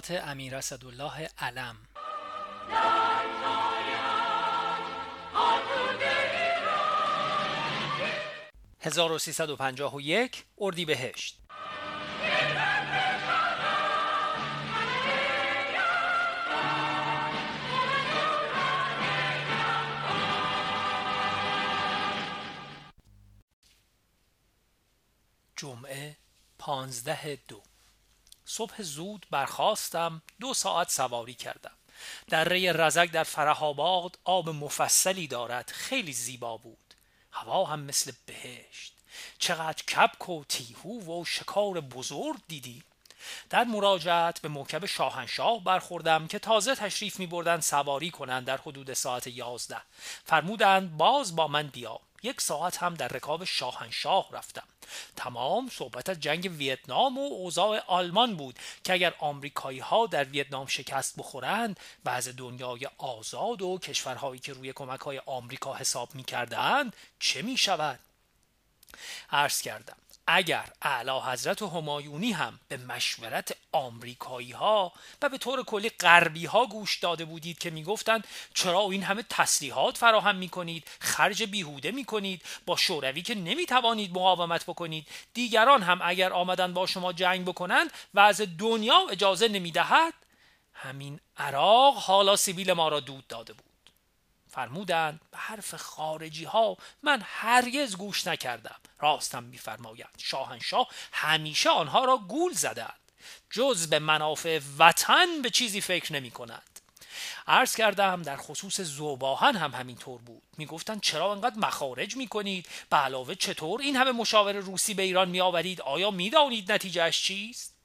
خاطرات امیر اسدالله علم. 1351 اردیبهشت. جمعه پانزده دو. صبح زود برخواستم دو ساعت سواری کردم. دره رزک در فرهاباد آب مفصلی دارد خیلی زیبا بود. هوا هم مثل بهشت. چقدر کپک و تیهو و شکار بزرگ دیدی. در مراجعت به موکب شاهنشاه برخوردم که تازه تشریف می بردن سواری کنند در حدود ساعت یازده. فرمودند باز با من بیا. یک ساعت هم در رکاب شاهنشاه رفتم. تمام صحبت از جنگ ویتنام و اوضاع آلمان بود که اگر آمریکایی ها در ویتنام شکست بخورند و از دنیای آزاد و کشورهایی که روی کمک های آمریکا حساب می چه می شود؟ عرض کردم اگر اعلی حضرت و همایونی هم به مشورت آمریکایی ها و به طور کلی غربی ها گوش داده بودید که می‌گفتند چرا این همه تسلیحات فراهم می کنید خرج بیهوده می کنید با شوروی که نمی توانید مقاومت بکنید. دیگران هم اگر آمدن با شما جنگ بکنند و از دنیا اجازه نمی دهد همین عراق حالا سیبیل ما را دود داده بود. فرمودند به حرف خارجی ها من هرگز گوش نکردم. راستم میفرمایند شاهنشاه همیشه آنها را گول زدند جز به منافع وطن به چیزی فکر نمی کند عرض کردم در خصوص زوباهن هم همینطور بود. می‌گفتند چرا انقدر مخارج می‌کنید؟ به علاوه چطور این همه مشاور روسی به ایران میآورید؟ آیا می‌دانید نتیجهش چیست؟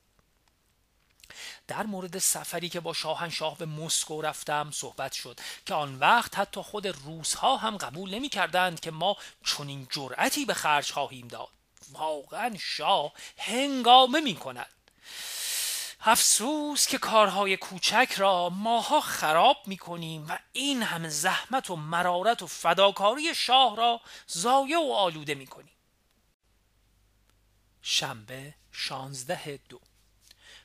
در مورد سفری که با شاهنشاه به مسکو رفتم صحبت شد که آن وقت حتی خود روسها هم قبول نمی کردند که ما چنین جرأتی به خرج خواهیم داد. واقعا شاه هنگامه می کند افسوس که کارهای کوچک را ماها خراب می کنیم و این همه زحمت و مرارت و فداکاری شاه را ضایع و آلوده می کنیم شنبه شانزده دو.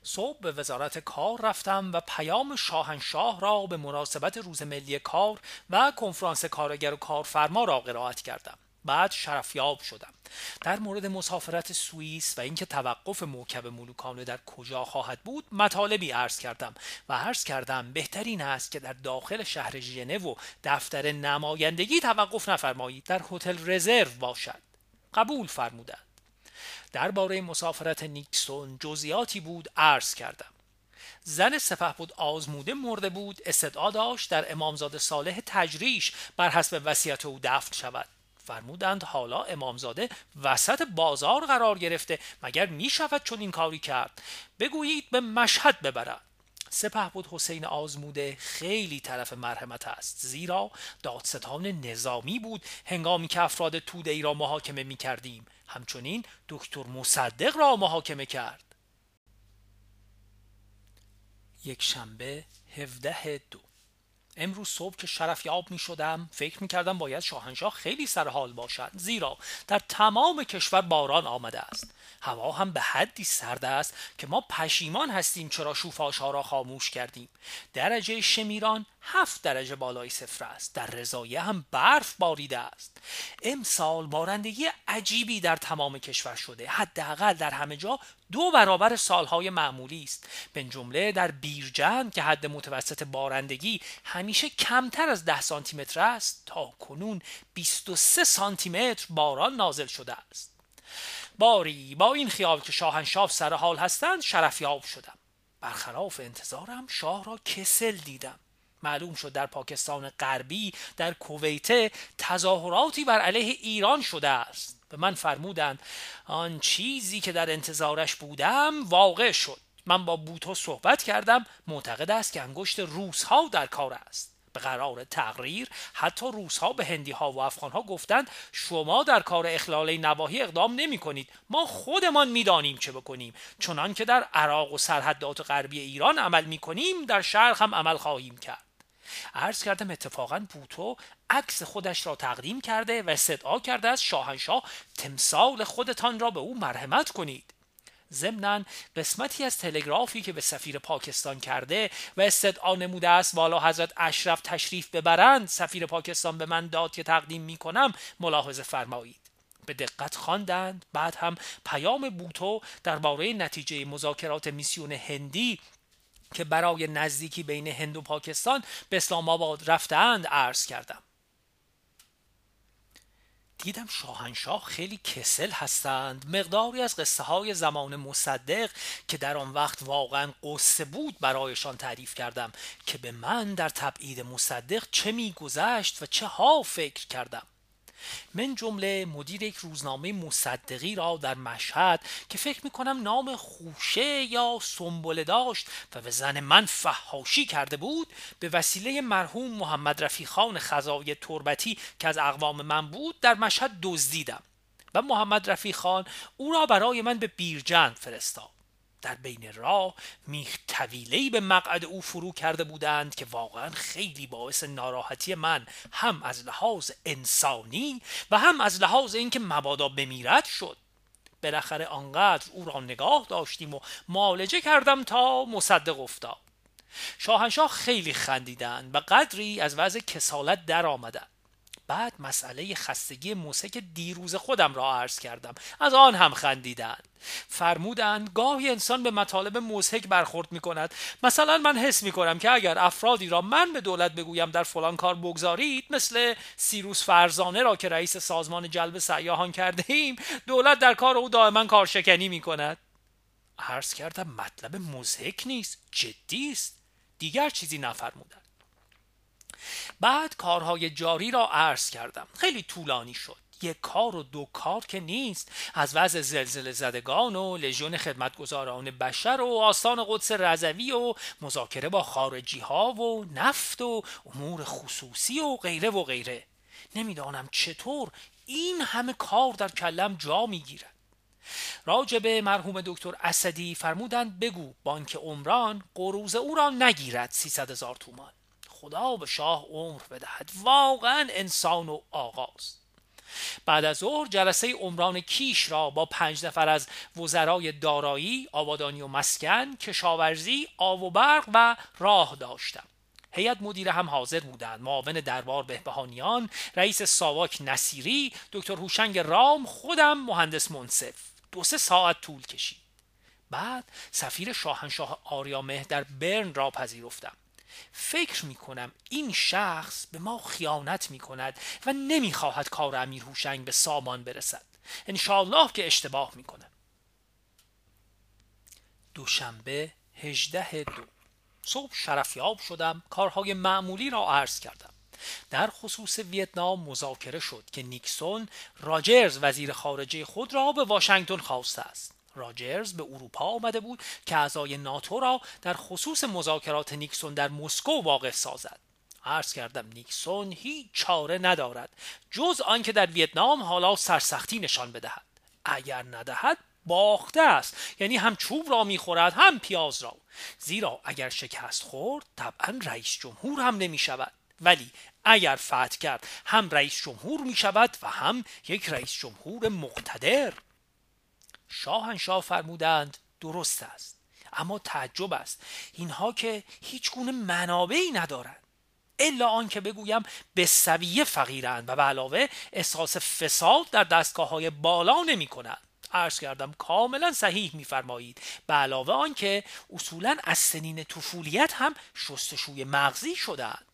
صبح به وزارت کار رفتم و پیام شاهنشاه را به مناسبت روز ملی کار و کنفرانس کارگر و کارفرما را قرائت کردم. بعد شرفیاب شدم. در مورد مسافرت سوئیس و اینکه توقف موکب ملوکانه در کجا خواهد بود مطالبی عرض کردم و عرض کردم بهترین است که در داخل شهر ژنو و دفتر نمایندگی توقف نفرمایید. در هتل رزرو باشد. قبول فرمودند. درباره مسافرت نیکسون جزئیاتی بود عرض کردم. زن سپه بود آزموده مرده بود استدعا داشت در امامزاده صالح تجریش بر حسب وصیت او دفن شود. فرمودند حالا امامزاده وسط بازار قرار گرفته مگر می شود چون این کاری کرد؟ بگویید به مشهد ببرد. سپه بود حسین آزموده خیلی طرف مرحمت است. زیرا دادستان نظامی بود. هنگامی که افراد توده ای را محاکمه می کردیم. همچنین دکتر مصدق را محاکمه کرد. یک شنبه هفده دو. امروز صبح که شرفیاب می شدم فکر می کردم باید شاهنشاه خیلی سرحال باشد. زیرا در تمام کشور باران آمده است. هوا هم به حدی سرد است که ما پشیمان هستیم چرا شوفاش ها را خاموش کردیم. درجه شمیران هفت درجه بالای صفر است. در رضایه هم برف باریده است. امسال بارندگی عجیبی در تمام کشور شده. حداقل در همه جا دو برابر سالهای معمولی است. به جمله در بیرجند که حد متوسط بارندگی همیشه کمتر از ده سانتی متر است تا کنون 23 سانتی متر باران نازل شده است. باری با این خیال که شاهنشاه سر حال هستند شرفیاب شدم. برخلاف انتظارم شاه را کسل دیدم. معلوم شد در پاکستان غربی در کویت تظاهراتی بر علیه ایران شده است. به من فرمودند آن چیزی که در انتظارش بودم واقع شد. من با بوتو صحبت کردم. معتقد است که انگشت روس ها در کار است. به قرار تقریر. حتی روس ها به هندی ها و افغان ها گفتند شما در کار اخلال نواحی اقدام نمی کنید ما خودمان می‌دانیم چه بکنیم. چنان که در عراق و سرحدات غربی ایران عمل می کنیم در شرق هم عمل خواهیم کرد. عرض کردم اتفاقا بوتو عکس خودش را تقدیم کرده و استدعا کرده از شاهنشاه تمثال خودتان را به او مرحمت کنید. ضمنا قسمتی از تلگرافی که به سفیر پاکستان کرده و استدعا نموده است. والا حضرت اشرف تشریف ببرند. سفیر پاکستان به من داد که تقدیم می کنم ملاحظه فرمایید. به دقت خواندند. بعد هم پیام بوتو درباره نتیجه مذاکرات میسیون هندی که برای نزدیکی بین هند و پاکستان به اسلام آباد رفتند عرض کردم. دیدم شاهنشاه خیلی کسل هستند. مقداری از قصه های زمان مصدق که در آن وقت واقعا قصه بود برایشان تعریف کردم که به من در تبعید مصدق چه میگذشت و چه ها فکر کردم. من جمله مدیر یک روزنامه مصدقی را در مشهد که فکر می‌کنم نام خوشه یا سنبله داشت و به زن من فحاشی کرده بود به وسیله مرحوم محمد رفیخان خزای تربتی که از اقوام من بود در مشهد دزدیدم و محمد رفیخان او را برای من به بیرجند فرستاد. در بین راه میخ طویلهی به مقعد او فرو کرده بودند که واقعا خیلی باعث ناراحتی من هم از لحاظ انسانی و هم از لحاظ اینکه مبادا بمیرد شد. بالاخره آنقدر او را نگاه داشتیم و معالجه کردم تا مصدق افتاد. شاهنشاه خیلی خندیدند و قدری از وضع کسالت در آمدند بعد مسئله خستگی موسک دیروز خودم را عرض کردم از آن هم خندیدند. فرمودند گاهی انسان به مطالب موسک برخورد می کند مثلا من حس می کنم که اگر افرادی را من به دولت بگویم در فلان کار بگذارید مثل سیروس فرزانه را که رئیس سازمان جلب سیاهان کرده ایم دولت در کار او دائما کارشکنی می کند عرض کردم مطلب موسک نیست جدی است. دیگر چیزی نفرمودند بعد کارهای جاری را عرض کردم. خیلی طولانی شد. یک کار و دو کار که نیست. از وضع زلزله زدگان و لژیون خدمتگزاران بشر و آستان قدس رضوی و مذاکره با خارجی ها و نفت و امور خصوصی و غیره و غیره. نمی‌دانم چطور این همه کار در کلم جا می‌گیرد. راجب مرحوم دکتر اسدی فرمودند بگو بانک عمران قروز او را نگیرد 300 هزار تومان. خدا به شاه عمر بدهد. واقعا انسان و آغاز. بعد از ظهر جلسه عمران کیش را با پنج نفر از وزرای دارایی آبادانی و مسکن کشاورزی آب و برق و راه داشتم. هیئت مدیره هم حاضر بودند. معاون دربار بهبهانیان رئیس ساواک نصیری دکتر هوشنگ رام خودم مهندس منصف. دو سه ساعت طول کشید. بعد سفیر شاهنشاه آریامه در برن را پذیرفتم. فکر می کنم این شخص به ما خیانت می کند و نمی خواهد کار امیر هوشنگ به سامان برسد. انشاءالله که اشتباه می کنم دوشنبه هجده دو. صبح شرفیاب شدم کارهای معمولی را عرض کردم. در خصوص ویتنام مذاکره شد که نیکسون راجرز وزیر خارجه خود را به واشنگتن خواسته است. راجرز به اروپا آمده بود که اعضای ناتو را در خصوص مذاکرات نیکسون در مسکو واقع سازد. عرض کردم نیکسون هیچ چاره ندارد جز آنکه در ویتنام حالا سرسختی نشان بدهد. اگر ندهد باخته است یعنی هم چوب را می‌خورد هم پیاز را. زیرا اگر شکست خورد طبعا رئیس جمهور هم نمی شود ولی اگر فتح کرد هم رئیس جمهور می شود و هم یک رئیس جمهور مقتدر. شاهنشاه فرمودند درست است. اما تعجب است. اینها که هیچ گونه منابعی ندارند. الا آنکه بگویم به سویه فقیرند و به علاوه احساس فساد در دستگاه های بالا نمی کنند عرض کردم کاملا صحیح میفرمایید. به علاوه آنکه اصولا از سنین طفولیت هم شستشوی مغزی شدند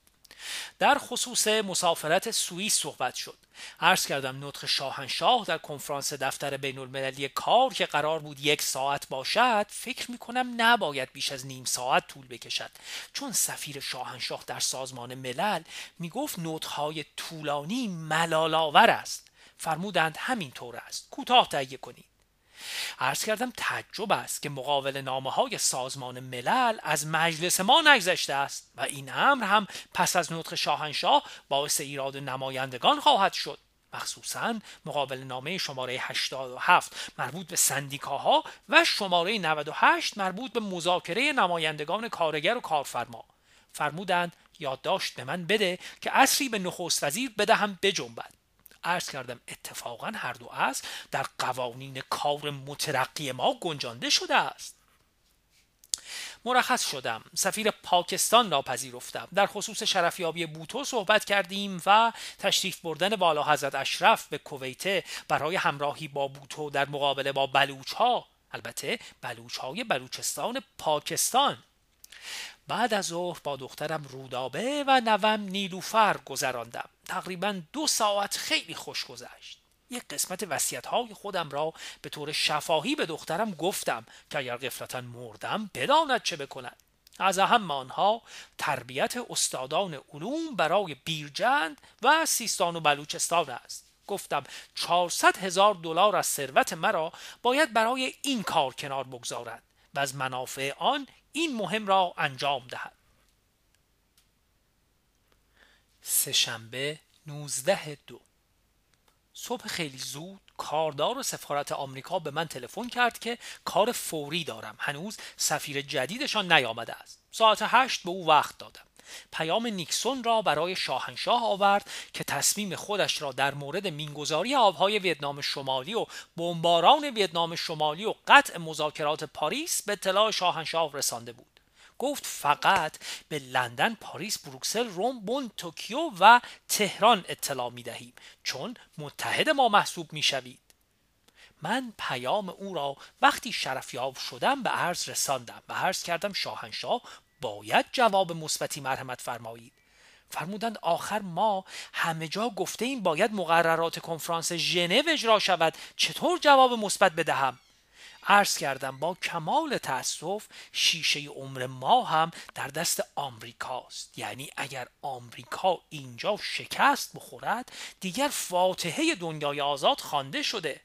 در خصوص مسافرت سوئیس صحبت شد. عرض کردم نطق شاهنشاه در کنفرانس دفتر بین المللی کار که قرار بود یک ساعت باشد فکر می کنم نباید بیش از نیم ساعت طول بکشد. چون سفیر شاهنشاه در سازمان ملل می گفت نطقهای طولانی ملالآور است. فرمودند همین طور است. کوتاه تهیه کنید. عرض کردم تعجب است که مقاول نامه های سازمان ملل از مجلس ما نگذشته است و این امر هم پس از نطق شاهنشاه باعث ایراد نمایندگان خواهد شد. مخصوصا مقابل نامه شماره 87 مربوط به سندیکاها و شماره 98 مربوط به مذاکره نمایندگان کارگر و کارفرما. فرمودند یادداشت به من بده که اصری به نخست وزیر بدهم بجنبد. عرض کردم اتفاقا هر دو اصل در قوانین کار مترقی ما گنجانده شده است. مرخص شدم سفیر پاکستان را پذیرفتم. در خصوص شرفیابی بوتو صحبت کردیم و تشریف بردن بالا حضرت اشرف به کویته برای همراهی با بوتو در مقابله با بلوچ ها البته بلوچ های بلوچستان پاکستان. بعد از ظهر با دخترم رودابه و نوم نیلوفر گذراندم. تقریبا دو ساعت خیلی خوش گذشت. یک قسمت وسیعت های خودم را به طور شفاهی به دخترم گفتم که اگر قفلتا مردم بداند چه بکند. از اهم آنها تربیت استادان علوم برای بیرجند و سیستان و بلوچستان است. گفتم 400 هزار دلار از ثروت مرا باید برای این کار کنار بگذارد و از منافع آن این مهم را انجام دهد. سهشنبه 19 دو. صبح خیلی زود کاردار سفارت آمریکا به من تلفن کرد که کار فوری دارم. هنوز سفیر جدیدشان نیامده است. ساعت هشت به او وقت دادم. پیام نیکسون را برای شاهنشاه آورد که تصمیم خودش را در مورد مینگذاری آبهای ویتنام شمالی و بمباران ویتنام شمالی و قطع مذاکرات پاریس به اطلاع شاهنشاه رسانده بود گفت فقط به لندن، پاریس، بروکسل، روم، بن، توکیو و تهران اطلاع می دهیم چون متحد ما محسوب می شوید. من پیام او را وقتی شرفیاب شدم به عرض رساندم و عرض کردم شاهنشاه باید جواب مثبتی مرحمت فرمایید. فرمودند آخر ما همه جا گفته این باید مقررات کنفرانس ژنو اجرا شود. چطور جواب مثبت بدهم؟ عرض کردم با کمال تاسف شیشه عمر ما هم در دست آمریکاست. یعنی اگر آمریکا اینجا شکست بخورد دیگر فاتحه دنیای آزاد خوانده شده.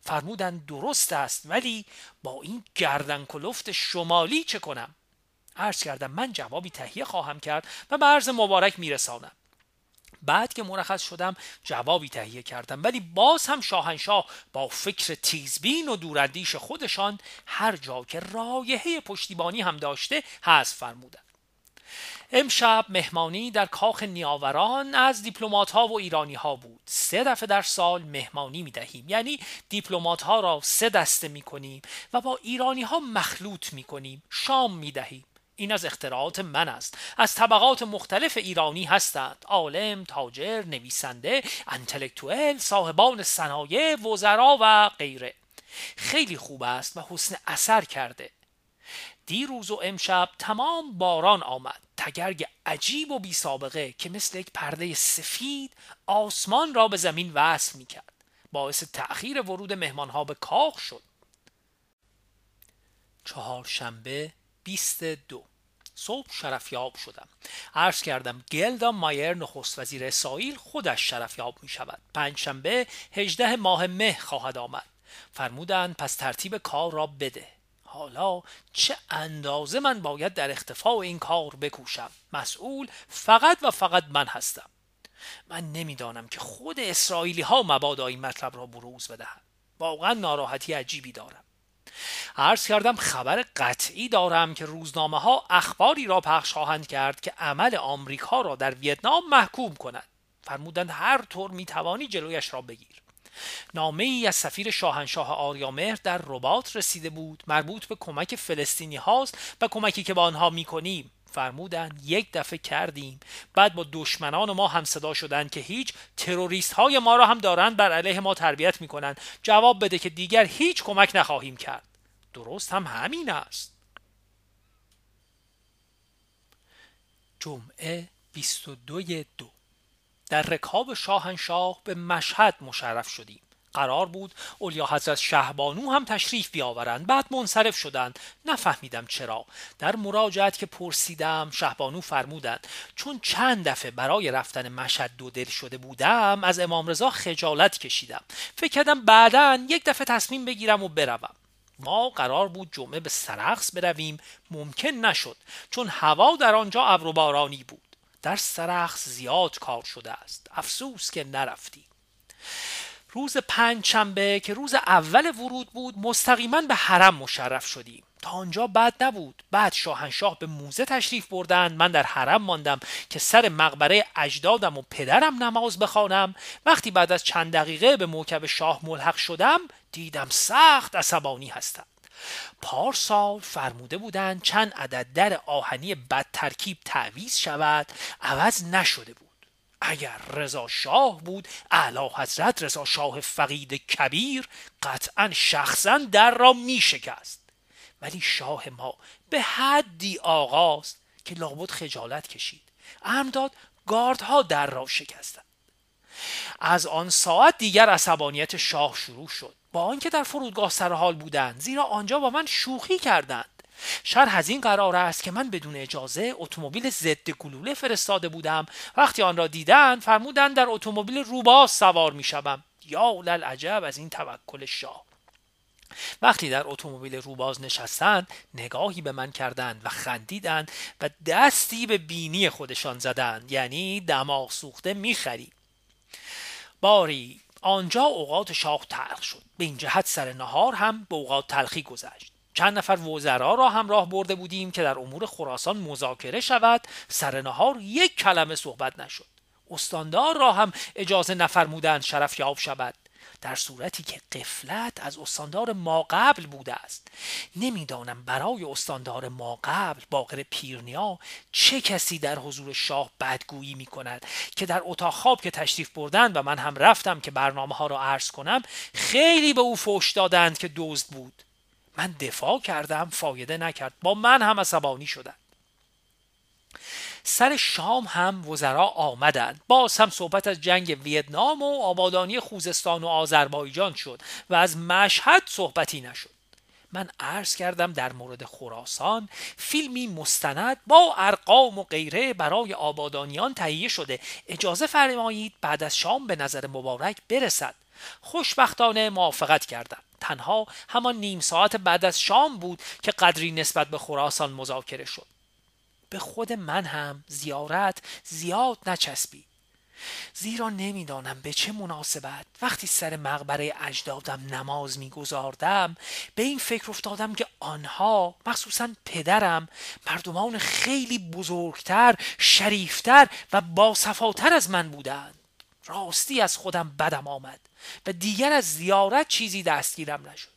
فرمودن درست است ولی با این گردن کلفت شمالی چه کنم؟ عرض کردم من جوابی تهیه خواهم کرد و به عرض مبارک میرسانم. بعد که مرخص شدم جوابی تهیه کردم. ولی باز هم شاهنشاه با فکر تیزبین و دوردیش خودشان هر جا که رایحه پشتیبانی هم داشته حذف فرمودند. امشب مهمانی در کاخ نیاوران از دیپلمات ها و ایرانی ها بود. سه دفعه در سال مهمانی می دهیم یعنی دیپلمات ها را سه دسته می کنیم و با ایرانی ها مخلوط می کنیم شام می دهیم این از اختراعات من است. از طبقات مختلف ایرانی هستند. عالم تاجر نویسنده انتلکتوئل صاحبان صنایع وزرا و غیره. خیلی خوب است و حسن اثر کرده. دیروز و امشب تمام باران آمد. تگرگ عجیب و بی سابقه که مثل یک پرده سفید آسمان را به زمین وصل می کرد باعث تأخیر ورود مهمانها به کاخ شد. چهارشنبه 22 صبح شرفیاب شدم. عرض کردم گلدا مایر نخست وزیر اسرائیل خودش شرفیاب می شود پنجشنبه هجده ماه مه خواهد آمد. فرمودند پس ترتیب کار را بده. حالا چه اندازه من باید در اختفاع این کار بکوشم؟ مسئول فقط و فقط من هستم. من نمی‌دانم که خود اسرائیلی ها مبادا این مطلب را بروز بدهند. واقعا ناراحتی عجیبی دارم. عرض کردم خبر قطعی دارم که روزنامه ها اخباری را پخش خواهند کرد که عمل آمریکا را در ویتنام محکوم کند. فرمودند هر طور می‌توانی جلویش را بگیر. نامه ای از سفیر شاهنشاه آریامهر در رباط رسیده بود مربوط به کمک فلسطینی هاست و کمکی که با آنها می‌کنیم. فرمودند یک دفعه کردیم. بعد با دشمنان ما هم صدا شدند که هیچ تروریست های ما را هم دارند بر علیه ما تربیت می‌کنند. جواب بده که دیگر هیچ کمک نخواهیم کرد. درست هم همین است. جمعه 22 دو. در رکاب شاهنشاه به مشهد مشرف شدیم. قرار بود اولیا حضرت شهبانو هم تشریف بیاورند. بعد منصرف شدند. نفهمیدم چرا. در مراجعت که پرسیدم شهبانو فرمودند چون چند دفعه برای رفتن مشهد دو دل شده بودم از امام رضا خجالت کشیدم. فکر کردم بعدا یک دفعه تصمیم بگیرم و بروم. ما قرار بود جمعه به سرخس برویم. ممکن نشد چون هوا در آنجا ابر و بارانی بود. در سرخس زیاد کار شده است. افسوس که نرفتی. روز پنجشنبه که روز اول ورود بود مستقیما به حرم مشرف شدیم. تا آنجا بد نبود. بعد شاهنشاه به موزه تشریف بردند من در حرم ماندم که سر مقبره اجدادم و پدرم نماز بخوانم. وقتی بعد از چند دقیقه به موکب شاه ملحق شدم دیدم سخت عصبانی هستم پارسال فرموده بودند چند عدد در آهنی بد ترکیب تعویز شود. عوض نشده بود. اگر رضا شاه بود اعلی حضرت رضا شاه فقید کبیر قطعا شخصا در را می شکست ولی شاه ما به حدی آغاز که لابد خجالت کشید. امر داد گاردها در را شکستند. از آن ساعت دیگر عصبانیت شاه شروع شد. با آنکه در فرودگاه سر حال بودند زیرا آنجا با من شوخی کردند. شرح از این قرار است که من بدون اجازه اتومبیل ضد گلوله فرستاده بودم. وقتی آن را دیدند فرمودند در اتومبیل روباز سوار می شوم. یا عجب از این توکل شاه. وقتی در اتومبیل روباز نشستند نگاهی به من کردند و خندیدند و دستی به بینی خودشان زدند یعنی دماغ سوخته می‌خری باری آنجا اوقات شاه تلخ شد. به این جهت سر نهار هم به اوقات تلخی گذشت. چند نفر وزرا را همراه برده بودیم که در امور خراسان مذاکره شود سر نهار یک کلمه صحبت نشد. استاندار را هم اجازه نفرمودند شرف یاب شود. در صورتی که قفلت از استاندار ما قبل بوده است. نمی‌دانم برای استاندار ما قبل باقر پیرنیا چه کسی در حضور شاه بدگویی می کند که در اتاق خواب که تشریف بردند و من هم رفتم که برنامه ها را عرض کنم خیلی به او فوش دادند که دزد بود. من دفاع کردم فایده نکرد. با من هم عصبانی شدند سر شام هم وزرا آمدند باز هم صحبت از جنگ ویتنام و آبادانی خوزستان و آذربایجان شد و از مشهد صحبتی نشد. من عرض کردم در مورد خراسان فیلمی مستند با ارقام و غیره برای آبادانیان تهیه شده. اجازه فرمایید بعد از شام به نظر مبارک برسد. خوشبختانه موافقت کردم. تنها همان نیم ساعت بعد از شام بود که قدری نسبت به خراسان مذاکره شد. به خود من هم زیارت زیاد نچسبید. زیرا نمی‌دانم به چه مناسبت. وقتی سر مقبره اجدادم نماز میگذاردم به این فکر افتادم که آنها مخصوصا پدرم مردمان خیلی بزرگتر شریفتر و باصفاتر از من بودند. راستی از خودم بدم آمد. و دیگر از زیارت چیزی دستگیرم نشد.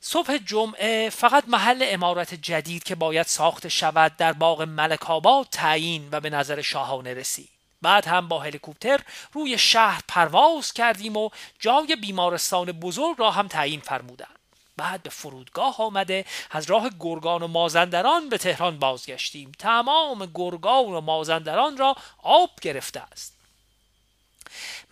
صبح جمعه فقط محل امارت جدید که باید ساخته شود در باغ ملکاباد تعیین و به نظر شاهانه رسید. بعد هم با هلیکوپتر روی شهر پرواز کردیم و جای بیمارستان بزرگ را هم تعیین فرمودند. بعد به فرودگاه آمده از راه گرگان و مازندران به تهران بازگشتیم. تمام گرگان و مازندران را آب گرفته است.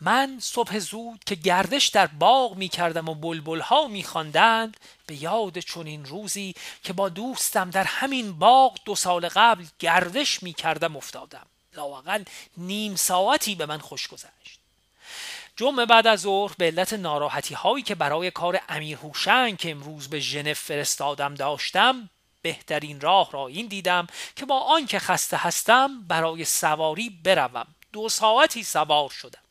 من صبح زود که گردش در باغ می کردم و بلبل ها می خواندند به یاد چنین روزی که با دوستم در همین باغ دو سال قبل گردش می کردم افتادم. لاقل نیم ساعتی به من خوش گذشت. جمعه بعد از ظهر به علت ناراحتی هایی که برای کار امیر هوشنگ که امروز به ژنو فرستادم داشتم بهترین راه را این دیدم که با آنکه خسته هستم برای سواری بروم. دو ساعتی سوار شدم.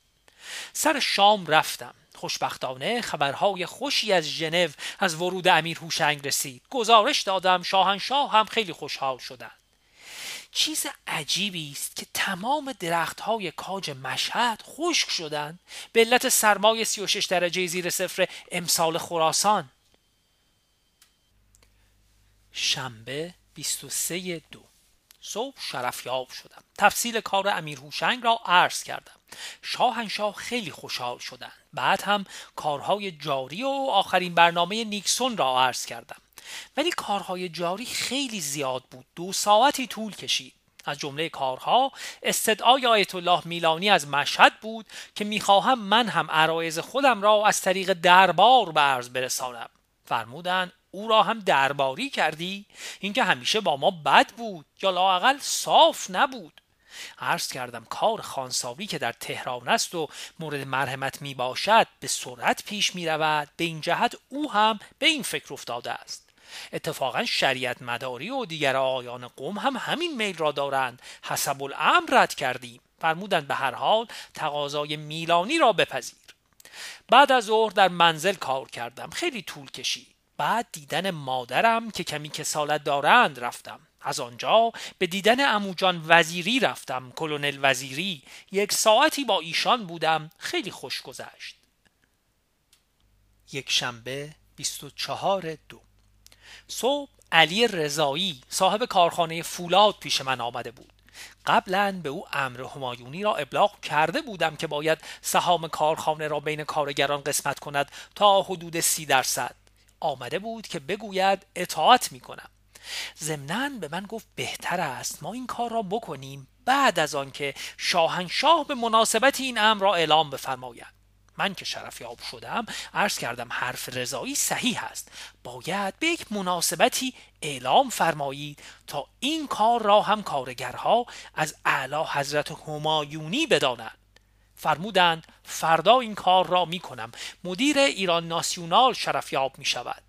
سر شام رفتم. خوشبختانه خبرهای خوشی از ژنو از ورود امیر هوشنگ رسید. گزارش دادم شاهنشاه هم خیلی خوشحال شدند. چیز عجیبی است که تمام درختهای کاج مشهد خشک شدند. به علت سرمای 36 درجه زیر صفر امسال خراسان. شنبه 23 دو. صبح شرفیاب شدم. تفصیل کار امیر هوشنگ را عرض کردم. شاهنشاه خیلی خوشحال شدند. بعد هم کارهای جاری و آخرین برنامه نیکسون را عرض کردم. ولی کارهای جاری خیلی زیاد بود. دو ساعتی طول کشید. از جمله کارها استدعای آیت الله میلانی از مشهد بود که می‌خواهم من هم عرایز خودم را از طریق دربار به عرض برسانم. فرمودند او را هم درباری کردی؟ اینکه همیشه با ما بد بود یا لاقل صاف نبود. عرض کردم کار خانساوی که در تهران است و مورد مرحمت می باشد به سرعت پیش می رود. به این جهت او هم به این فکر افتاده است. اتفاقا شریعت مداری و دیگر آیان قوم هم همین میل را دارند. حسب الامر رد کردیم. فرمودند به هر حال تقاضای میلانی را بپذیر. بعد از ظهر در منزل کار کردم. خیلی طول کشید. بعد دیدن مادرم که کمی کسالت دارند رفتم. از آنجا به دیدن اموجان وزیری رفتم کلونل وزیری. یک ساعتی با ایشان بودم خیلی خوش گذشت. یک شنبه 24 دو. صبح علی رضایی صاحب کارخانه فولاد پیش من آمده بود. قبلا به او امر همایونی را ابلاغ کرده بودم که باید سهام کارخانه را بین کارگران قسمت کند تا حدود سی درصد. آمده بود که بگوید اطاعت می کنم ضمنا به من گفت بهتر است ما این کار را بکنیم بعد از آنکه شاهنشاه به مناسبت این امر را اعلام بفرماید. من که شرفیاب شدم عرض کردم حرف رضایی صحیح است. باید به یک مناسبتی اعلام فرمایید تا این کار را هم کارگرها از اعلی حضرت همایونی بدانند. فرمودند فردا این کار را می کنم مدیر ایران ناسیونال شرفیاب می شود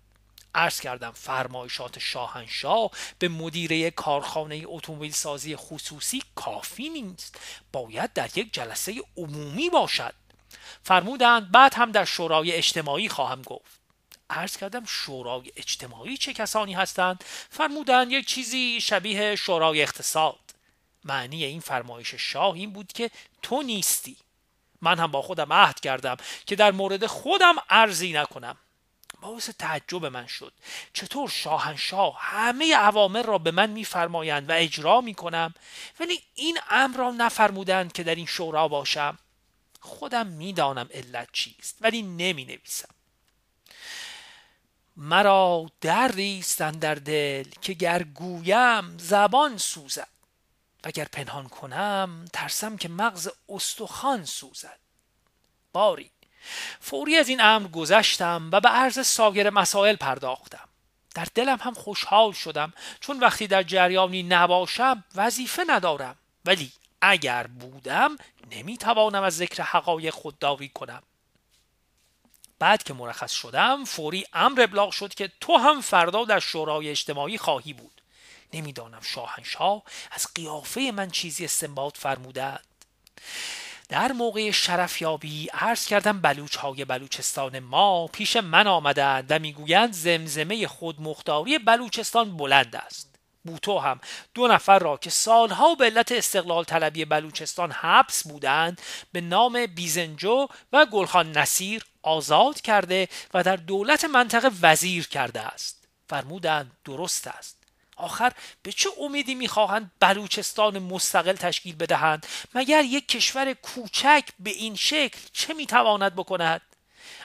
عرض کردم فرمایشات شاهنشاه به مدیره کارخانه اتومبیل سازی خصوصی کافی نیست. باید در یک جلسه عمومی باشد. فرمودند بعد هم در شورای اجتماعی خواهم گفت. عرض کردم شورای اجتماعی چه کسانی هستند؟ فرمودند یک چیزی شبیه شورای اقتصاد. معنی این فرمایش شاه این بود که تو نیستی. من هم با خودم عهد کردم که در مورد خودم ارزی نکنم. باعث تعجب من شد. چطور شاهنشاه همه عوامر را به من میفرمایند و اجرا می‌کنم ولی این امر را نفرمودند که در این شورا باشم. خودم می‌دانم علت چیست ولی نمی نویسم مرا دردی است در دل که گر گویم زبان سوزد. وگر پنهان کنم ترسم که مغز استخوان سوزد. باری فوری از این امر گذشتم و به عرض ساگر مسائل پرداختم. در دلم هم خوشحال شدم چون وقتی در جریانی نباشم وظیفه ندارم. ولی اگر بودم نمی‌توانم از ذکر حقایق خودداری کنم. بعد که مرخص شدم فوری امر ابلاغ شد که تو هم فردا در شورای اجتماعی خواهی بود. نمی‌دانم شاهنشاه از قیافه من چیزی استنباط فرمودند در موقع شرفیابی عرض کردم بلوچ های بلوچستان ما پیش من آمدند و می‌گویند زمزمه خودمختاری بلوچستان بلند است. بوتو هم دو نفر را که سالها به علت استقلال طلبی بلوچستان حبس بودند به نام بیزنجو و گلخان نصیر آزاد کرده و در دولت منطقه وزیر کرده است. فرمودند درست است. آخر به چه امیدی می‌خواهند بلوچستان مستقل تشکیل بدهند؟ مگر یک کشور کوچک به این شکل چه می‌تواند بکند؟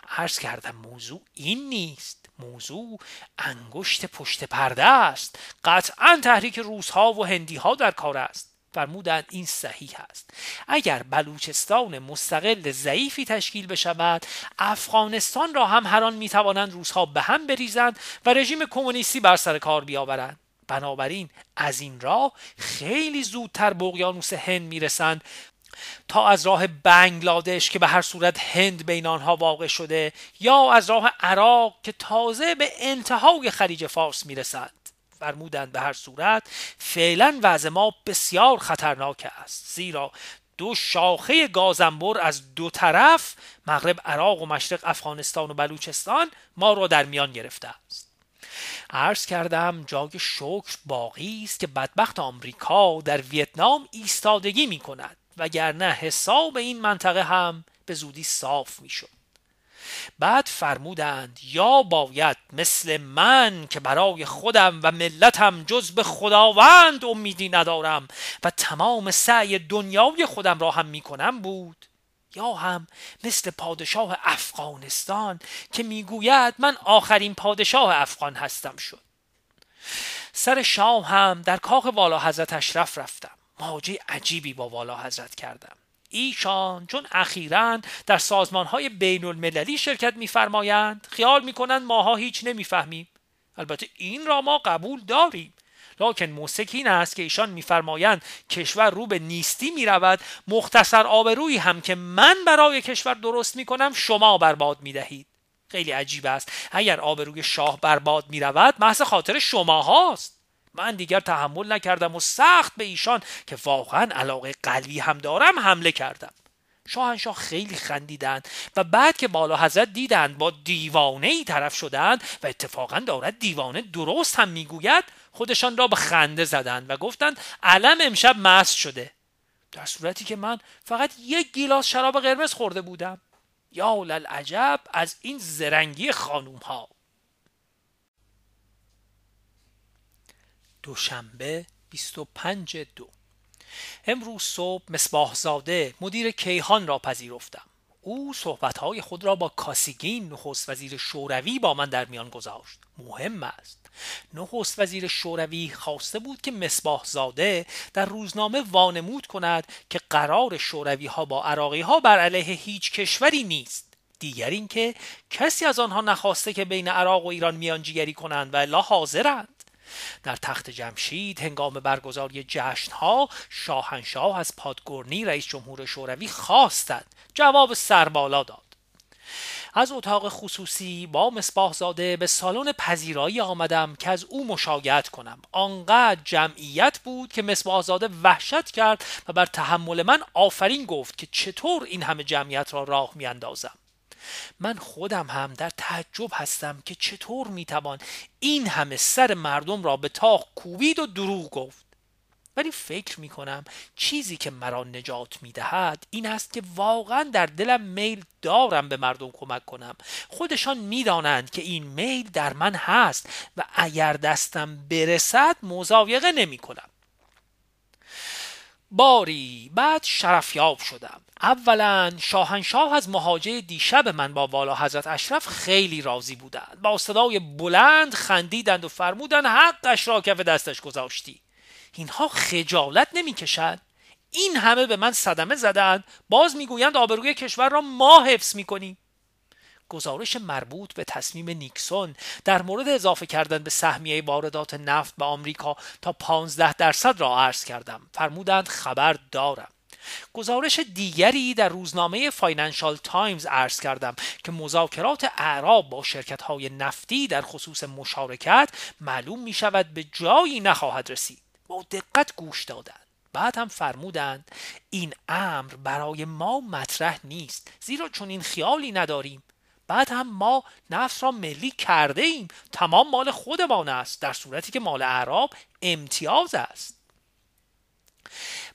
عرض کردم موضوع این نیست. موضوع انگشت پشت پرده است. قطعا تحریک روزها و هندی ها در کار است. فرمودند این صحیح است. اگر بلوچستان مستقل ضعیفی تشکیل بشود افغانستان را هم هر آن می‌توانند روزها به هم بریزند و رژیم کمونیستی بر سر کار بیاورند. بنابراین از این راه خیلی زودتر به اقیانوس هند می‌رسند تا از راه بنگلادش که به هر صورت هند بین آنها واقع شده یا از راه عراق که تازه به انتهای خلیج فارس می‌رسند فرمودند به هر صورت فعلا وضع ما بسیار خطرناک است زیرا دو شاخه گازنبر از دو طرف مغرب عراق و مشرق افغانستان و بلوچستان ما را در میان گرفته است. عرض کردم جای شکر باقی است که بدبخت آمریکا در ویتنام ایستادگی می کند وگرنه حساب این منطقه هم به زودی صاف می‌شد. بعد فرمودند یا باید مثل من که برای خودم و ملتم جز به خداوند امیدی ندارم و تمام سعی دنیای خودم را هم می‌کنم بود یا هم مثل پادشاه افغانستان که می‌گوید من آخرین پادشاه افغان هستم شد. سر شام هم در کاخ والا حضرت اشرف رفتم. مواجه عجیبی با والا حضرت کردم. ایشان چون اخیرا در سازمان های بین المللی شرکت میفرمایند خیال می‌کنند ماها هیچ نمی‌فهمیم. البته این را ما قبول داریم. لکن موسک این است که ایشان میفرمایند کشور رو به نیستی می‌رود. مختصر آبرویی هم که من برای کشور درست می‌کنم شما برباد می‌دهید. خیلی عجیب است. اگر آبروی شاه برباد می‌رود محض خاطر شما هاست من دیگر تحمل نکردم و سخت به ایشان که واقعا علاقه قلبی هم دارم حمله کردم. شاهنشاه خیلی خندیدند و بعد که بالا حضرت دیدند با دیوانه ای طرف شدند و اتفاقا دارد دیوانه درست هم می‌گوید خودشان را به خنده زدند و گفتند علم امشب مست شده. در صورتی که من فقط یک گیلاس شراب قرمز خورده بودم. یا عجب از این زرنگی خانوم ها دوشنبه 25 دو. امروز صبح مصباح زاده مدیر کیهان را پذیرفتم. او صحبتهای خود را با کاسیگین نخست وزیر شوروی با من در میان گذاشت. مهم است. نخست وزیر شوروی خواسته بود که مصباح زاده در روزنامه وانمود کند که قرار شوروی ها با عراقی ها بر علیه هیچ کشوری نیست. دیگر اینکه کسی از آنها نخواسته که بین عراق و ایران میانجیگری کنند و الا حاضرند در تخت جمشید هنگام برگزاری جشنها شاهنشاه از پادگورنی رئیس جمهور شوروی خواستند جواب سربالا داد. از اتاق خصوصی با مصباح زاده به سالن پذیرایی آمدم که از او مشاگعت کنم. آنقدر جمعیت بود که مصباح زاده وحشت کرد و بر تحمل من آفرین گفت که چطور این همه جمعیت را راه میاندازم. من خودم هم در تعجب هستم که چطور می‌توان این همه سر مردم را به تاق کوبید و دروغ گفت. ولی فکر می کنم چیزی که مرا نجات می دهد این است که واقعا در دلم میل دارم به مردم کمک کنم. خودشان می‌دانند که این میل در من هست و اگر دستم برسد مزاویقه نمی کنم باری بعد شرفیاب شدم. اولا شاهنشاه از مهاجه دیشب من با والا حضرت اشرف خیلی راضی بودند. با صدای بلند خندیدند و فرمودند حقش را کف دستش گذاشتی. اینها خجالت نمی‌کشند. این همه به من صدمه زدند. باز می‌گویند آبروی کشور را ما حفظ می‌کنیم. گزارش مربوط به تصمیم نیکسون در مورد اضافه کردن به سهمیه واردات نفت به آمریکا تا 15 درصد را عرض کردم. فرمودند خبر دارم. گزارش دیگری در روزنامه فاینانشال تایمز عرض کردم که مذاکرات اعراب با شرکت های نفتی در خصوص مشارکت معلوم می شود به جایی نخواهد رسید. با دقت گوش دادند بعد هم فرمودند این امر برای ما مطرح نیست زیرا چون این خیالی نداریم. بعد هم ما نفس را ملی کرده ایم. تمام مال خودمان است در صورتی که مال اعراب امتیاز است.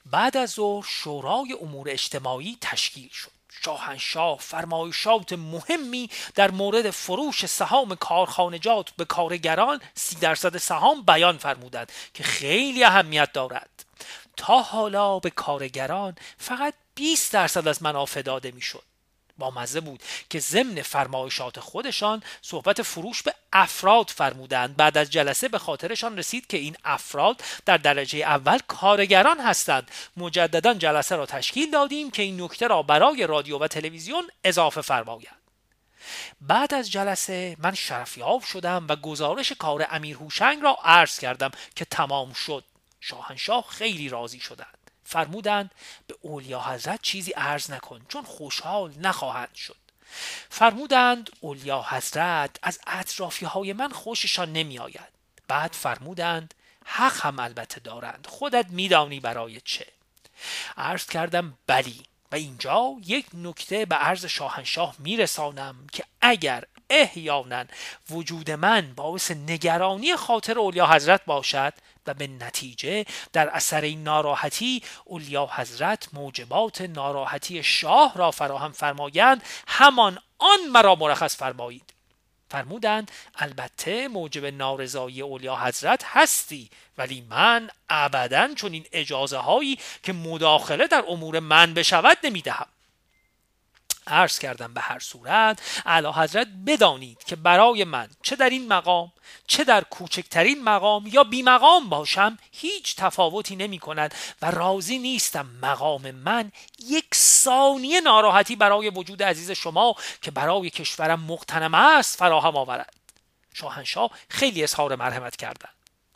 بعد از ظهر شورای امور اجتماعی تشکیل شد. شاهنشاه فرمایشات مهمی در مورد فروش سهام کارخانجات به کارگران سی درصد سهام بیان فرمودند که خیلی اهمیت دارد. تا حالا به کارگران فقط 20 درصد از منافع داده می‌شد. با مزه بود که ضمن فرمایشات خودشان صحبت فروش به افراد فرمودند. بعد از جلسه به خاطرشان رسید که این افراد در درجه اول کارگران هستند. مجددا جلسه را تشکیل دادیم که این نکته را برای رادیو و تلویزیون اضافه فرمایند بعد از جلسه من شرفیاب شدم و گزارش کار امیر هوشنگ را عرض کردم که تمام شد. شاهنشاه خیلی راضی شدند. فرمودند به اولیا حضرت چیزی عرض نکن چون خوشحال نخواهند شد. فرمودند اولیا حضرت از اطرافی های من خوششان نمی آید بعد فرمودند حق هم البته دارند خودت میدانی برای چه. عرض کردم بلی. و اینجا یک نکته به عرض شاهنشاه میرسانم که اگر احیانا وجود من باعث نگرانی خاطر اولیا حضرت باشد و به نتیجه در اثر این ناراحتی اولیا حضرت موجبات ناراحتی شاه را فراهم فرمایند همان آن مرا مرخص فرمایید. فرمودند البته موجب نارضایی اولیا حضرت هستی ولی من ابدا چون این اجازه هایی که مداخله در امور من بشود نمی‌دهم. عرض کردم به هر صورت اعلی حضرت بدانید که برای من چه در این مقام چه در کوچکترین مقام یا بی مقام باشم هیچ تفاوتی نمی کند و راضی نیستم مقام من یک ثانیه ناراحتی برای وجود عزیز شما که برای کشورم مقتنم است فراهم آورد. شاهنشاه خیلی اظهار مرحمت کردند.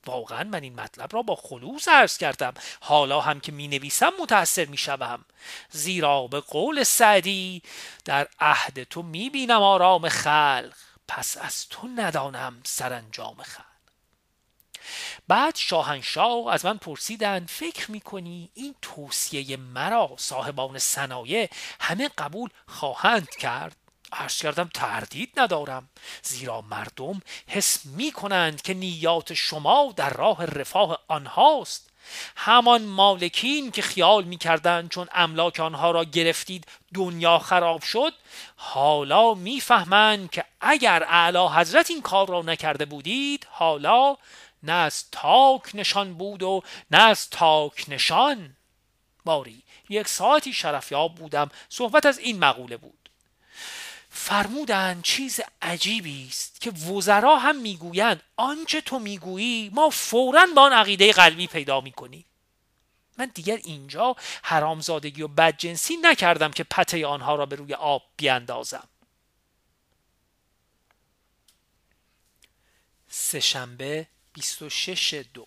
واقعا من این مطلب را با خلوص عرض کردم. حالا هم که می نویسم متأثر می شوم زیرا به قول سعدی در عهد تو می بینم آرام خلق پس از تو ندانم سرانجام خلق. بعد شاهنشاه از من پرسیدند فکر می‌کنی این توصیه مرا صاحبان صنایع همه قبول خواهند کرد؟ عرض کردم تردید ندارم زیرا مردم حس می کنند که نیات شما در راه رفاه آنهاست. همان مالکین که خیال می‌کردند چون املاک آنها را گرفتید دنیا خراب شد حالا می‌فهمند که اگر اعلی حضرت این کار را نکرده بودید حالا نه از تاک نشان بود و نه از تاک نشان. باری یک ساعتی شرفیاب بودم صحبت از این مقوله بود. فرمودند چیز عجیبی است که وزرا هم می‌گویند آنچه تو می‌گویی ما فورا با آن عقیده قلبی پیدا می‌کنیم. من دیگر اینجا حرامزادگی و بدجنسی نکردم که پته آنها را به روی آب بیاندازم. سهشنبه 26 دو.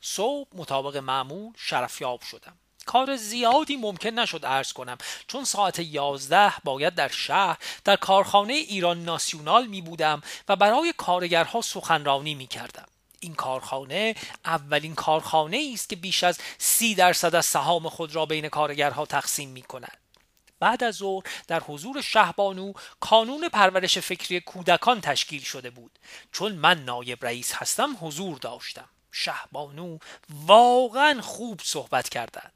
صبح مطابق معمول شرفیاب شدم. کار زیادی ممکن نشد ارز کنم. چون ساعت یازده باید در شهر در کارخانه ایران ناسیونال می بودم و برای کارگرها سخنرانی می کردم. این کارخانه اولین کارخانه است که بیش از سی درصد از سهام خود را بین کارگرها تقسیم می کند. بعد از ظهر در حضور شهبانو کانون پرورش فکری کودکان تشکیل شده بود. چون من نایب رئیس هستم حضور داشتم. شهبانو واقعا خوب صحبت کردند.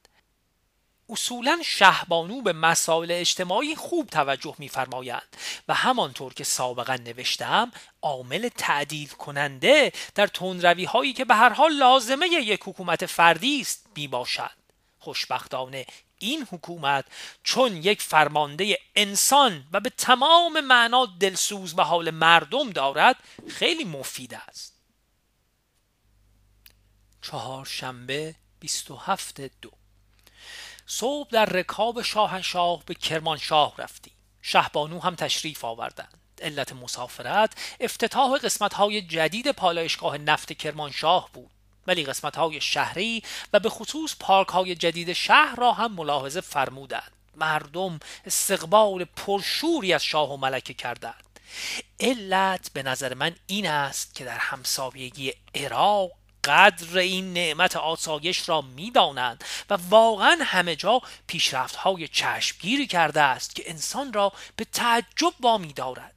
اصولا شهبانو به مسائل اجتماعی خوب توجه میفرمایند و همانطور که سابقا نوشتم عامل تعدیل کننده در تندروی هایی که به هر حال لازمه یک حکومت فردی است می باشد خوشبختانه این حکومت چون یک فرمانده انسان و به تمام معنا دلسوز به حال مردم دارد خیلی مفید است. چهارشنبه 27 دو. صبح در رکاب شاهنشاه به کرمانشاه رفتیم. شهبانو هم تشریف آوردند. علت مسافرت افتتاح قسمت های جدید پالایشگاه نفت کرمانشاه بود. ولی قسمت های شهری و به خصوص پارک های جدید شهر را هم ملاحظه فرمودند. مردم استقبال پرشوری از شاه و ملکه کردند. علت به نظر من این است که در همسایگی عراق قدر این نعمت آسایش را می‌دانند و واقعا همه جا پیشرفت های چشمگیری کرده است که انسان را به تعجب وامی دارد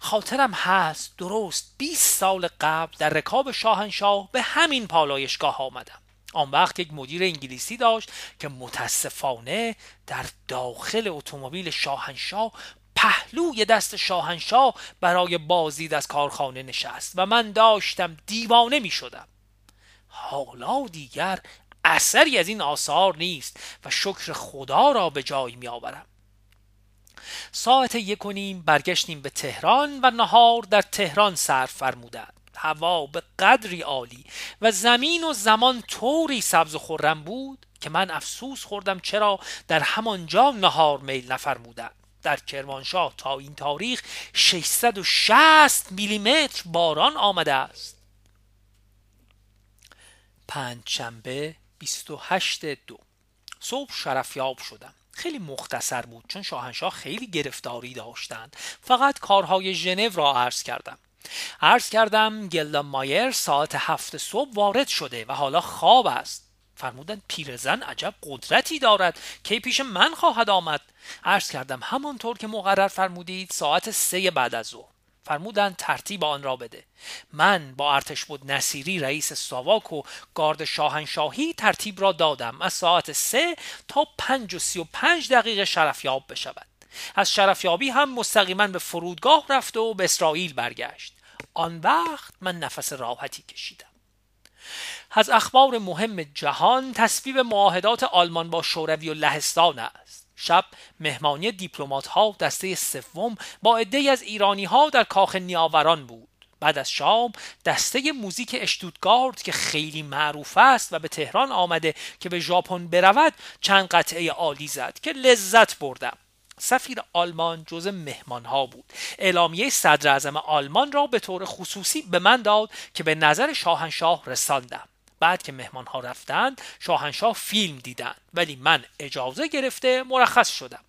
خاطرم هست درست 20 سال قبل در رکاب شاهنشاه به همین پالایشگاه آمدم. آن وقت یک مدیر انگلیسی داشت که متاسفانه در داخل اتومبیل شاهنشاه پهلوی دست شاهنشاه برای بازدید از کارخانه نشست و من داشتم دیوانه می شدم حالا دیگر اثری از این آثار نیست و شکر خدا را به جای می آورم ساعت یک و نیم برگشتیم به تهران و نهار در تهران صرف فرمودند. هوا به قدری عالی و زمین و زمان طوری سبز و خورم بود که من افسوس خوردم چرا در همانجا نهار میل نفرمودند. در کرمانشاه تا این تاریخ 660 میلیمتر باران آمده است. پنجشنبه 28 دو. صبح شرفیاب شدم. خیلی مختصر بود چون شاهنشاه خیلی گرفتاری داشتند. فقط کارهای ژنو را عرض کردم. عرض کردم گلدان مایر ساعت هفت صبح وارد شده و حالا خواب است. فرمودند پیرزن عجب قدرتی دارد. که پیش من خواهد آمد؟ عرض کردم همانطور که مقرر فرمودید ساعت سه بعد از ظهر. فرمودند ترتیب آن را بده. من با ارتش بود نصیری رئیس ساواک و گارد شاهنشاهی ترتیب را دادم. از ساعت سه تا پنج و سی و پنج دقیقه شرفیاب بشود. از شرفیابی هم مستقیما به فرودگاه رفت و به اسرائیل برگشت. آن وقت من نفس راحتی کشیدم. از اخبار مهم جهان تصویب معاهدات آلمان با شوروی و لهستان است. شب مهمانی دیپلمات ها دسته سوم با عدهای از ایرانی ها در کاخ نیاوران بود. بعد از شام دسته موزیک اشتوتگارد که خیلی معروف است و به تهران آمده که به ژاپن برود چند قطعه عالی زد که لذت بردم. سفیر آلمان جز مهمان ها بود. اعلامیه صدر آلمان را به طور خصوصی به من داد که به نظر شاهنشاه رساندم. بعد که مهمان ها رفتند شاهنشاه فیلم دیدند ولی من اجازه گرفته مرخص شدم.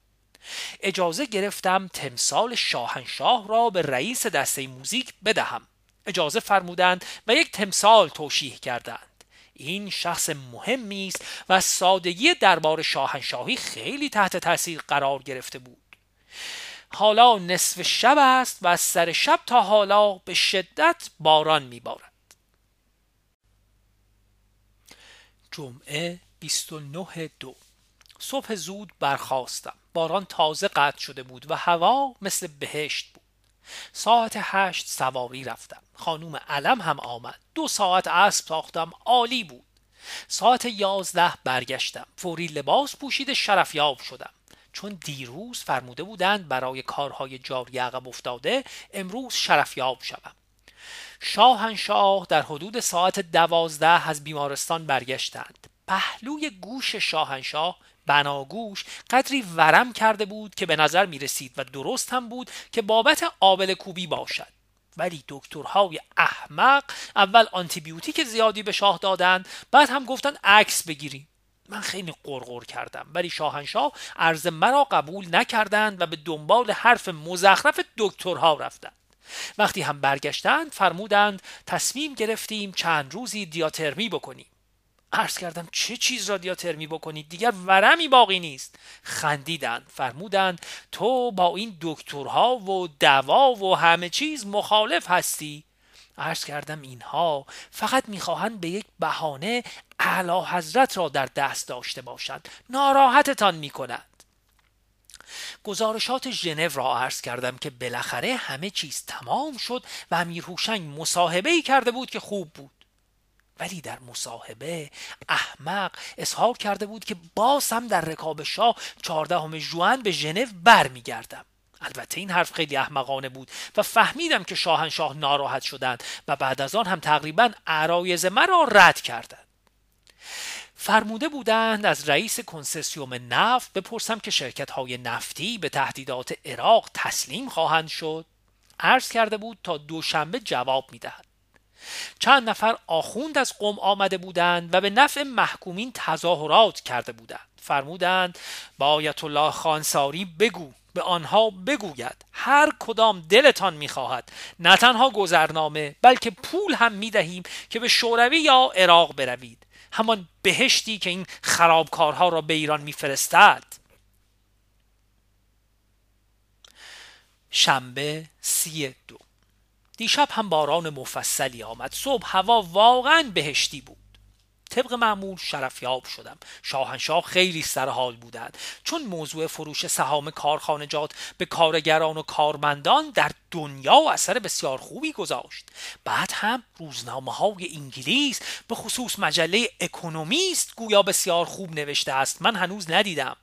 اجازه گرفتم تمثال شاهنشاه را به رئیس دسته موزیک بدهم. اجازه فرمودند و یک تمثال توشیح کردند. این شخص مهمی است و سادگی دربار شاهنشاهی خیلی تحت تاثیر قرار گرفته بود. حالا نصف شب است و از سر شب تا حالا به شدت باران میبارد. جمعه 29 دو. صبح زود برخواستم باران تازه قطع شده بود و هوا مثل بهشت بود. ساعت هشت سواری رفتم. خانوم علم هم آمد. دو ساعت اسب تاختم عالی بود. ساعت یازده برگشتم. فوری لباس پوشیده شرفیاب شدم. چون دیروز فرموده بودند برای کارهای جاری عقب افتاده امروز شرفیاب شوم. شاهنشاه در حدود ساعت دوازده از بیمارستان برگشتند. پهلوی گوش شاهنشاه بناگوش قدری ورم کرده بود که به نظر می رسید و درست هم بود که بابت آبل کوبی باشد. ولی دکترهای احمق اول آنتیبیوتیک زیادی به شاه دادند بعد هم گفتن عکس بگیریم. من خیلی قرقر کردم ولی شاهنشاه عرض مرا قبول نکردند و به دنبال حرف مزخرف دکترها رفتند. وقتی هم برگشتند فرمودند تصمیم گرفتیم چند روزی دیاترمی بکنیم. عرض کردم چه چیز را دیاترمی بکنید؟ دیگر ورمی باقی نیست. خندیدند فرمودند تو با این دکترها و دوا و همه چیز مخالف هستی؟ عرض کردم اینها فقط می‌خواهند به یک بهانه اعلی حضرت را در دست داشته باشند. ناراحتتان می‌کند گزارشات ژنو را عرض کردم که بالاخره همه چیز تمام شد و امیر هوشنگ مصاحبه ای کرده بود که خوب بود. ولی در مصاحبه احمق اظهار کرده بود که باز هم در رکاب شاه چهاردهم ژوئن به ژنو برمیگردم. البته این حرف خیلی احمقانه بود و فهمیدم که شاهنشاه ناراحت شدند و بعد از آن هم تقریبا عرایز مرا رد کردند. فرموده بودند از رئیس کنسسیوم نفت بپرسم که شرکت های نفتی به تهدیدات عراق تسلیم خواهند شد. عرض کرده بود تا دوشنبه جواب می‌دهد. چند نفر آخوند از قوم آمده بودند و به نفع محکومین تظاهرات کرده بودند. فرمودند با آیت الله خانساری بگو به آنها بگوید. هر کدام دلتان می‌خواهد. نه تنها گذرنامه بلکه پول هم می‌دهیم که به شوروی یا عراق بروید. همان بهشتی که این خرابکارها را به ایران میفرستد. شنبه سی دو. دیشب هم باران مفصلی آمد. صبح هوا واقعا بهشتی بود. طبق معمول شرفیاب شدم. شاهنشاه خیلی سرحال بودند. چون موضوع فروش سهام کارخانجات به کارگران و کارمندان در دنیا اثر بسیار خوبی گذاشت. بعد هم روزنامه های انگلیس به خصوص مجله اکونومیست گویا بسیار خوب نوشته است. من هنوز ندیدم.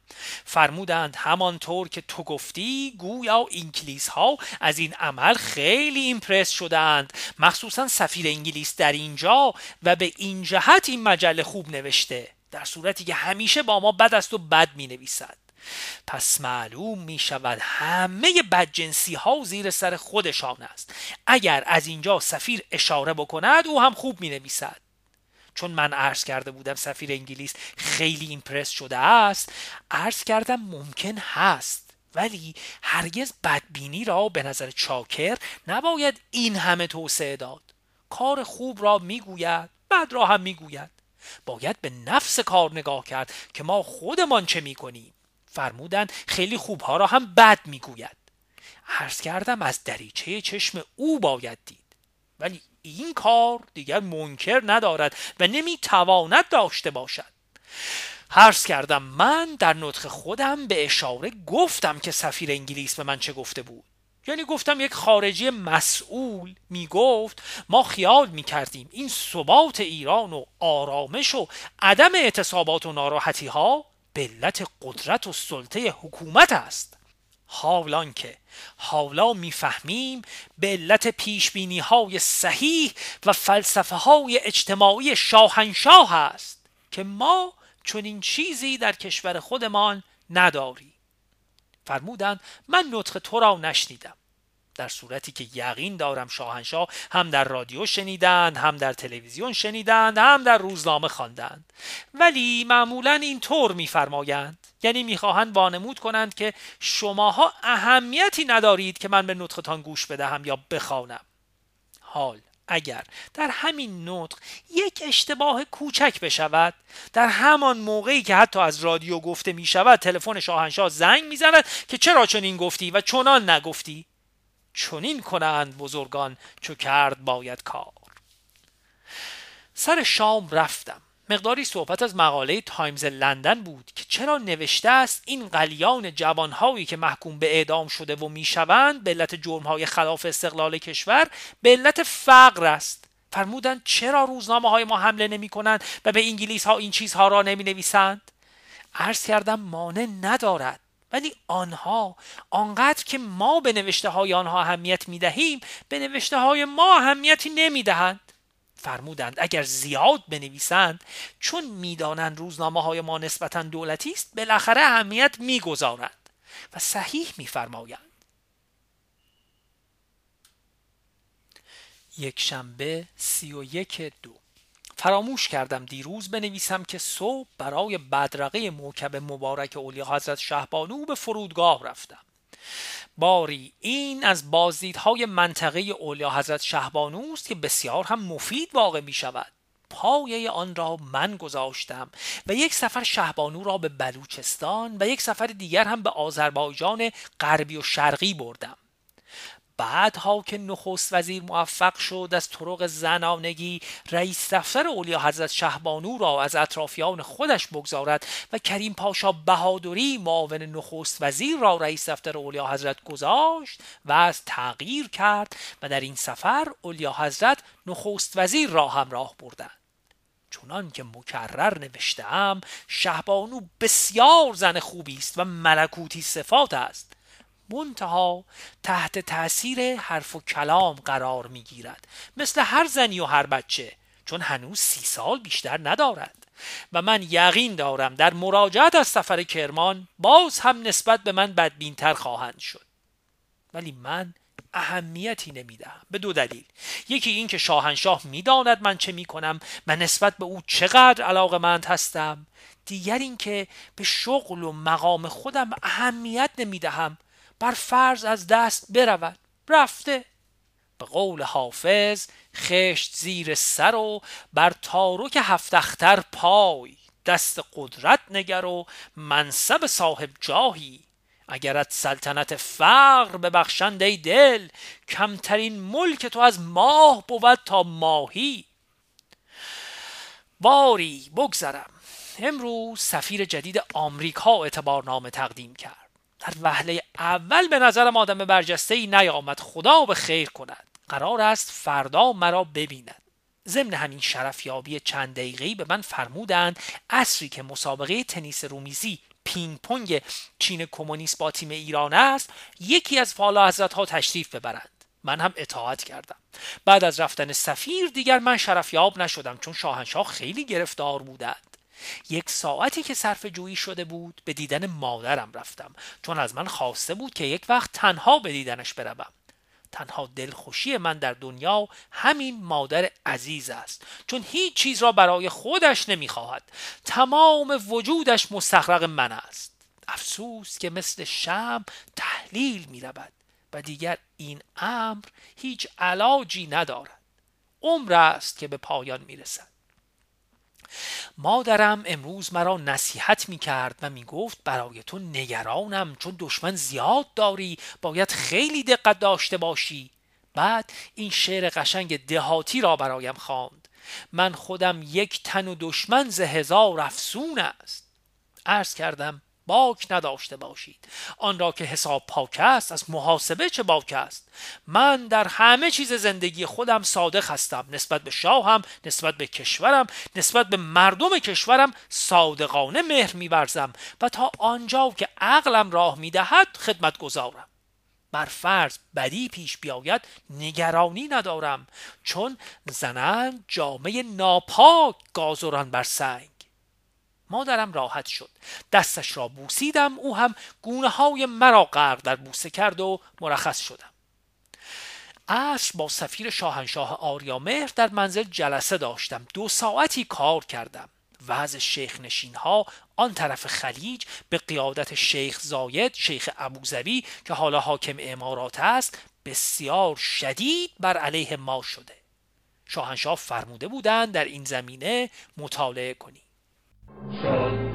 فرمودند همانطور که تو گفتی گویا انگلیس ها از این عمل خیلی ایمپرس شدند مخصوصا سفیر انگلیس در اینجا و به این جهت این مجله خوب نوشته. در صورتی که همیشه با ما بد است و بد می نویسد پس معلوم می شود همه بدجنسی ها زیر سر خودشان است. اگر از اینجا سفیر اشاره بکند او هم خوب می نویسد چون من عرض کرده بودم سفیر انگلیس خیلی ایمپرس شده است عرض کردم ممکن هست. ولی هرگز بدبینی را به نظر چاکر نباید این همه توسعه داد. کار خوب را می‌گوید بد را هم می‌گوید. باید به نفس کار نگاه کرد که ما خودمان چه می‌کنیم. فرمودن خیلی خوبها را هم بد می‌گوید. عرض کردم از دریچه چشم او باید دید. ولی این کار دیگر منکر ندارد و نمی‌تواند داشته باشد. حرس کردم من در نطق خودم به اشاره گفتم که سفیر انگلیس به من چه گفته بود. یعنی گفتم یک خارجی مسئول می‌گفت ما خیال می‌کردیم این ثبات ایران و آرامش و عدم اعتصابات و ناراحتی ها به علت قدرت و سلطه حکومت است. حالان که حالا می‌فهمیم به علت پیشبینی های صحیح و فلسفه های اجتماعی شاهنشاه است که ما چنین چیزی در کشور خودمان نداریم. فرمودند من نطق تو را نشنیدم. در صورتی که یقین دارم شاهنشاه هم در رادیو شنیدند هم در تلویزیون شنیدند هم در روزنامه خواندند. ولی معمولا این طور میفرمایند. یعنی می‌خواهند وانمود کنند که شماها اهمیتی ندارید که من به نطقتان گوش بدهم یا بخوانم. حال اگر در همین نطق یک اشتباه کوچک بشود در همان موقعی که حتی از رادیو گفته می شود تلفن شاهنشاه زنگ می زند که چرا چنین گفتی و چنان نگفتی؟ چنین کنند بزرگان چو کرد باید کار. سر شام رفتم. مقداری صحبت از مقاله تایمز لندن بود که چرا نوشته است این قلیان جوانهایی که محکوم به اعدام شده و می‌شوند به علت جرمهای خلاف استقلال کشور به علت فقر است. فرمودند چرا روزنامه های ما حمله نمی کنند و به انگلیس ها این چیزها را نمی نویسند عرض کردم مانع ندارد. ولی آنها آنقدر که ما به نوشته های آنها اهمیت می دهیم به نوشته های ما اهمیتی نمی دهند فرمودند اگر زیاد بنویسند چون می‌دانند روزنامه های ما نسبتا دولتی است بالاخره اهمیت می‌گذارند. و صحیح میفرمایند. یک شنبه سی و یک دو. فراموش کردم دیروز بنویسم که صبح برای بدرقه موکب مبارک اولیا حضرت شهبانو به فرودگاه رفتم. باری این از بازدیدهای منطقه اولیا حضرت شهبانو است که بسیار هم مفید واقع می شود. پایه آن را من گذاشتم و یک سفر شهبانو را به بلوچستان و یک سفر دیگر هم به آذربایجان غربی و شرقی بردم. بعدها که نخست وزیر موفق شد از طرق زنانگی رئیس دفتر اولیا حضرت شهبانو را از اطرافیان خودش بگذارد و کریم پاشا بهادری معاون نخست وزیر را رئیس دفتر اولیا حضرت گذاشت و از تغییر کرد و در این سفر اولیا حضرت نخست وزیر را همراه بردند. چنان که مکرر نوشتم شهبانو بسیار زن خوبی است و ملکوتی صفات است. منتها تحت تاثیر حرف و کلام قرار می گیرد مثل هر زنی و هر بچه چون هنوز سی سال بیشتر ندارد. و من یقین دارم در مراجعت از سفر کرمان باز هم نسبت به من بدبینتر خواهند شد. ولی من اهمیتی نمی‌دهم. به دو دلیل. یکی این که شاهنشاه می‌داند من چه می‌کنم و نسبت به او چقدر علاقمند هستم. دیگر اینکه به شغل و مقام خودم اهمیت نمی‌دهم. بر فرض از دست برود. رفته. به قول حافظ خشت زیر سر و بر تارک هفتختر پای. دست قدرت نگر و منصب صاحب جاهی. اگرت سلطنت فقر ببخشند ای دل کمترین ملک تو از ماه بود تا ماهی. باری بگذرم. امروز سفیر جدید آمریکا اعتبارنامه تقدیم کرد. در وهله اول به نظرم آدم برجسته ای نیامد. خدا به خیر کند. قرار است فردا مرا ببیند. ضمن همین شرفیابی چند دقیقه‌ای به من فرمودند اصری که مسابقه تنیس رومیزی پینگ پونگ چین کمونیست با تیم ایران است یکی از فالا حضرت ها تشریف ببرند. من هم اطاعت کردم. بعد از رفتن سفیر دیگر من شرفیاب نشدم چون شاهنشاه خیلی گرفتار بودند. یک ساعتی که صرف جویی شده بود به دیدن مادرم رفتم چون از من خواسته بود که یک وقت تنها به دیدنش بروم. تنها دلخوشی من در دنیا همین مادر عزیز است چون هیچ چیز را برای خودش نمی‌خواهد. تمام وجودش مستخرق من است. افسوس که مثل شم تحلیل می رود و دیگر این امر هیچ علاجی ندارد. عمر است که به پایان می رسد مادرم امروز مرا نصیحت می کرد و می گفت برای تو نگرانم چون دشمن زیاد داری باید خیلی دقت داشته باشی. بعد این شعر قشنگ دهاتی را برایم خواند. من خودم یک تن و دشمن ز هزار افسون است. عرض کردم باک نداشته باشید. آن را که حساب پاک است از محاسبه چه باک است؟ من در همه چیز زندگی خودم صادق هستم. نسبت به شاهم نسبت به کشورم نسبت به مردم کشورم صادقانه مهر میورزم. و تا آنجا که عقلم راه می‌دهد خدمت گذارم بر فرض بدی پیش بیاید نگرانی ندارم. چون زنند جامعه ناپاک گازران بر سنگ. مادرم راحت شد. دستش را بوسیدم او هم گونه های مرا غرق در بوسه کرد و مرخص شدم. عصر با سفیر شاهنشاه آریامهر در منزل جلسه داشتم. دو ساعتی کار کردم. وضع شیخ نشین ها آن طرف خلیج به قیادت شیخ زاید شیخ ابوظبی که حالا حاکم امارات است بسیار شدید بر علیه ما شده. شاهنشاه فرموده بودند در این زمینه مطالعه Shanti.